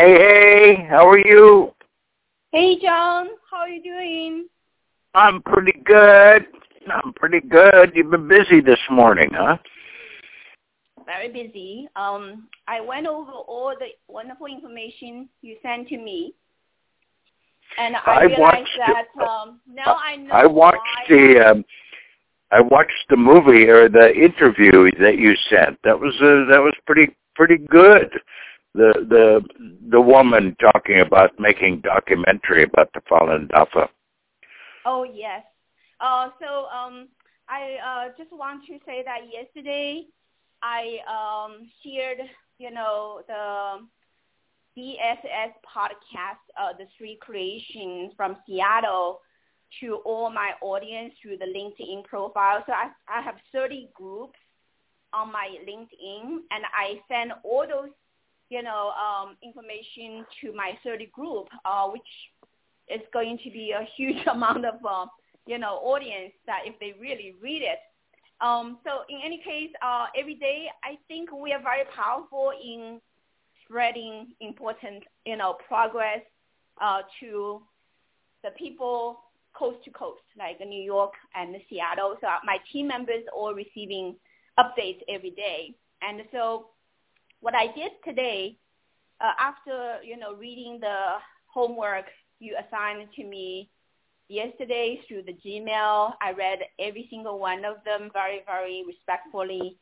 Hey, hey, how are you? Hey, John, how are you doing? I'm pretty good. I'm pretty good. You've been busy this morning, huh? Very busy. Um, I went over all the wonderful information you sent to me, and I, I realized that it. um, now I know I watched why. the um, I watched the movie or the interview that you sent. That was uh, that was pretty pretty good. The the the woman talking about making documentary about the Falun Dafa. Oh yes. Uh, so um, I uh, just want to say that yesterday I um, shared, you know, the DSS podcast, uh, the Three Creations from Seattle, to all my audience through the LinkedIn profile. So I, I have 30 groups on my LinkedIn, and I send all those, you know, um, information to my 30 group, uh, which is going to be a huge amount of, uh, you know, audience that if they really read it. Um, so in any case, uh, every day I think we are very powerful in spreading important, you know, progress uh, to the people coast to coast, like New York and Seattle. So my team members are receiving updates every day. And so what I did today, uh, after, you know, reading the homework you assigned to me yesterday through the Gmail, I read every single one of them very, very respectfully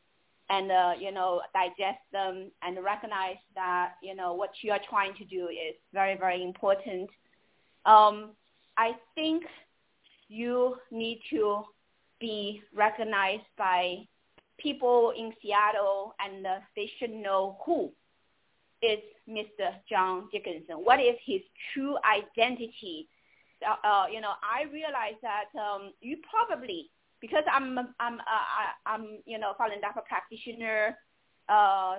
and, uh, you know, digest them and recognize that, you know, what you are trying to do is very, very important. Um, I think you need to be recognized by people in Seattle and uh, they should know who is Mr. John Dickinson. What is his true identity? Uh, uh, you know, I realize that um, you probably because I'm I'm uh, I'm you know Falun Dafa practitioner, uh,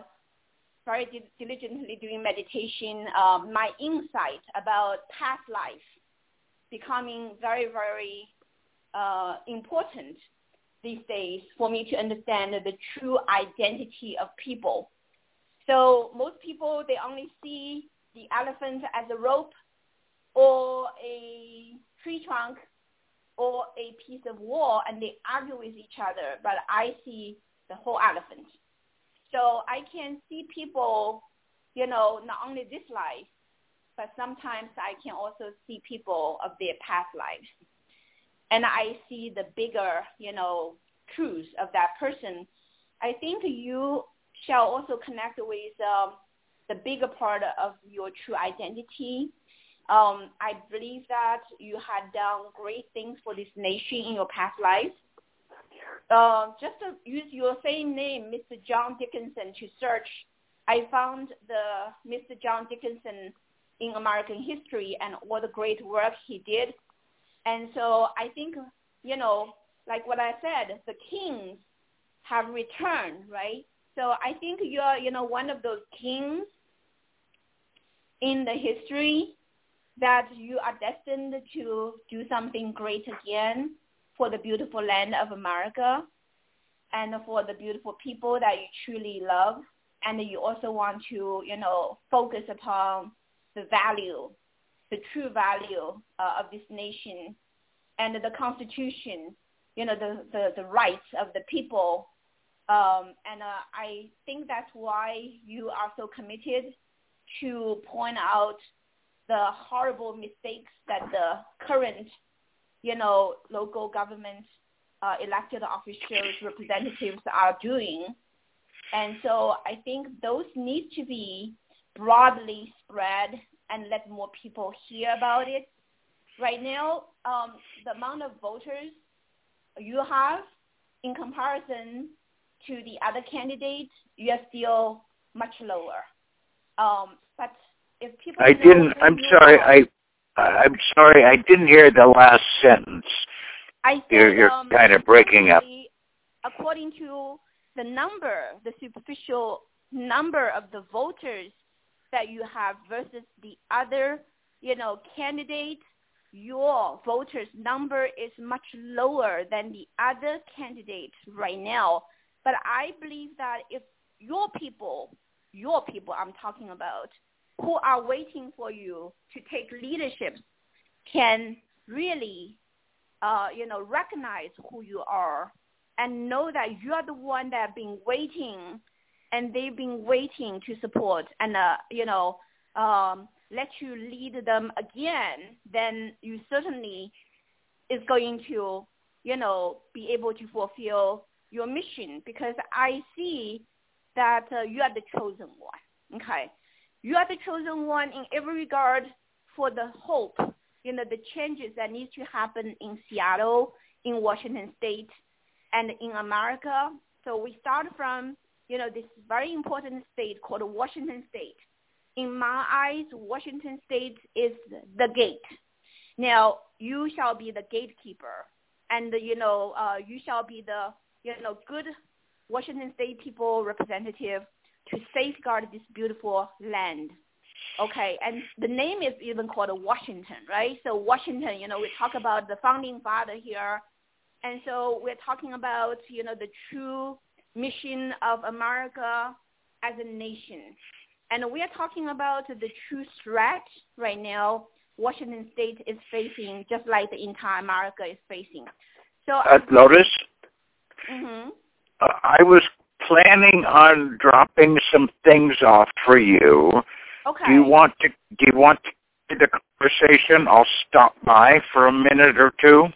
very diligently doing meditation. Uh, my insight about past life becoming very very uh, important these days for me to understand the true identity of people. So most people they only see the elephant as a rope or a tree trunk or a piece of wall and they argue with each other, but I see the whole elephant. So I can see people, you know, not only this life, but sometimes I can also see people of their past lives. And I see the bigger, you know, truth of that person. I think you shall also connect with um, the bigger part of your true identity um, I believe that you had done great things for this nation in your past life. Uh, just to use your same name, Mr. John Dickinson, to search, I found the Mr. John Dickinson in American history and all the great work he did. And so I think, you know, like what I said, the kings have returned, right? So I think you're, you know, one of those kings in the history that you are destined to do something great again for the beautiful land of America and for the beautiful people that you truly love. And you also want to, you know, focus upon the value, the true value uh, of this nation and the Constitution, you know, the, the, the rights of the people. Um, and uh, I think that's why you are so committed to point out the horrible mistakes that the current, you know, local government uh, elected officials, representatives are doing. And so I think those need to be broadly spread and let more people hear about it. Right now, um, the amount of voters you have in comparison to the other candidates, you are still much lower. Um, but if people I didn't. I'm sorry. I I'm sorry. I didn't hear the last sentence. I said, You're you're um, kind of breaking up. According to the number, the superficial number of the voters that you have versus the other, you know, candidates, your voters number is much lower than the other candidates right now. But I believe that if your people, your people I'm talking about, who are waiting for you to take leadership can really, uh, you know, recognize who you are and know that you are the one that have been waiting and they've been waiting to support and, uh, you know, um, let you lead them again, then you certainly is going to, you know, be able to fulfill your mission because I see that uh, you are the chosen one. Okay. You are the chosen one in every regard for the hope, you know, the changes that need to happen in Seattle, in Washington State, and in America. So we start from, you know, this very important state called Washington State. In my eyes, Washington State is the gate. Now, you shall be the gatekeeper, and you know, uh, you shall be the, you know, good Washington State people representative to safeguard this beautiful land. Okay, and the name is even called Washington, right? So Washington, you know, we talk about the founding father here, and so we're talking about, you know, the true mission of America as a nation. And we are talking about the true threat right now Washington State is facing, just like the entire America is facing. So, uh, Lotus, mm-hmm. uh, I was planning on dropping some things off for you. Okay. Do you want to? Do you want to the conversation? I'll stop by for a minute or two.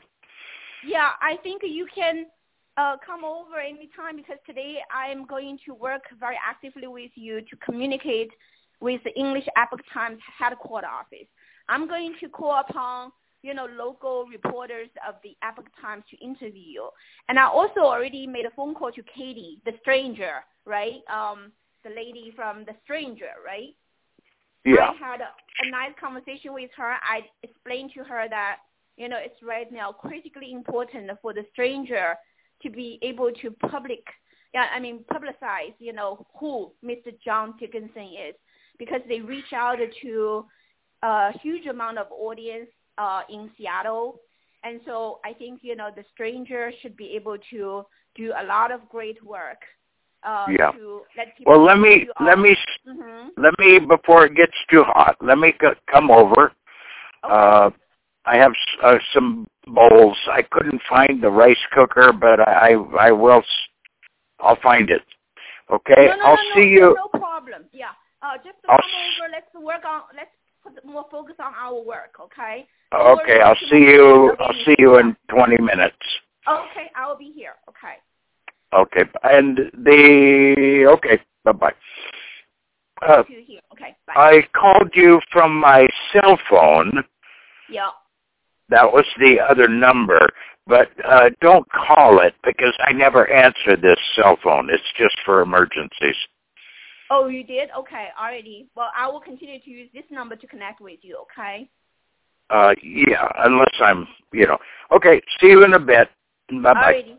Yeah, I think you can uh, come over anytime because today I'm going to work very actively with you to communicate with the English Epoch Times headquarters office. I'm going to call upon you know, local reporters of the Epoch Times to interview you. And I also already made a phone call to Katie, the stranger, right? Um, the lady from The Stranger, right? Yeah. I had a, a nice conversation with her. I explained to her that, you know, it's right now critically important for The Stranger to be able to public, yeah, I mean, publicize, you know, who Mr. John Dickinson is because they reach out to a huge amount of audience uh, in Seattle. And so I think, you know, the stranger should be able to do a lot of great work. Uh, yeah. To let well, let me let me mm-hmm. let me before it gets too hot. Let me c- come over. Okay. Uh, I have uh, some bowls. I couldn't find the rice cooker, but I I will. I'll find it. Okay. no, no, I'll no, see you. No problem. Yeah. Uh, just I'll come s- over. Let's work on. Let's put more focus on our work. Okay. Okay. I'll see you. I'll see you in twenty minutes. Okay, I will be here. Okay. Okay. And the okay. Bye bye. Uh, See you here. Okay. Bye. I called you from my cell phone. yeah. That was the other number. But uh, don't call it because I never answer this cell phone. It's just for emergencies. Oh, you did? Okay, already. Well, I will continue to use this number to connect with you. Okay. Uh, yeah, unless I'm, you know. Okay, see you in a bit. Bye bye. Alrighty.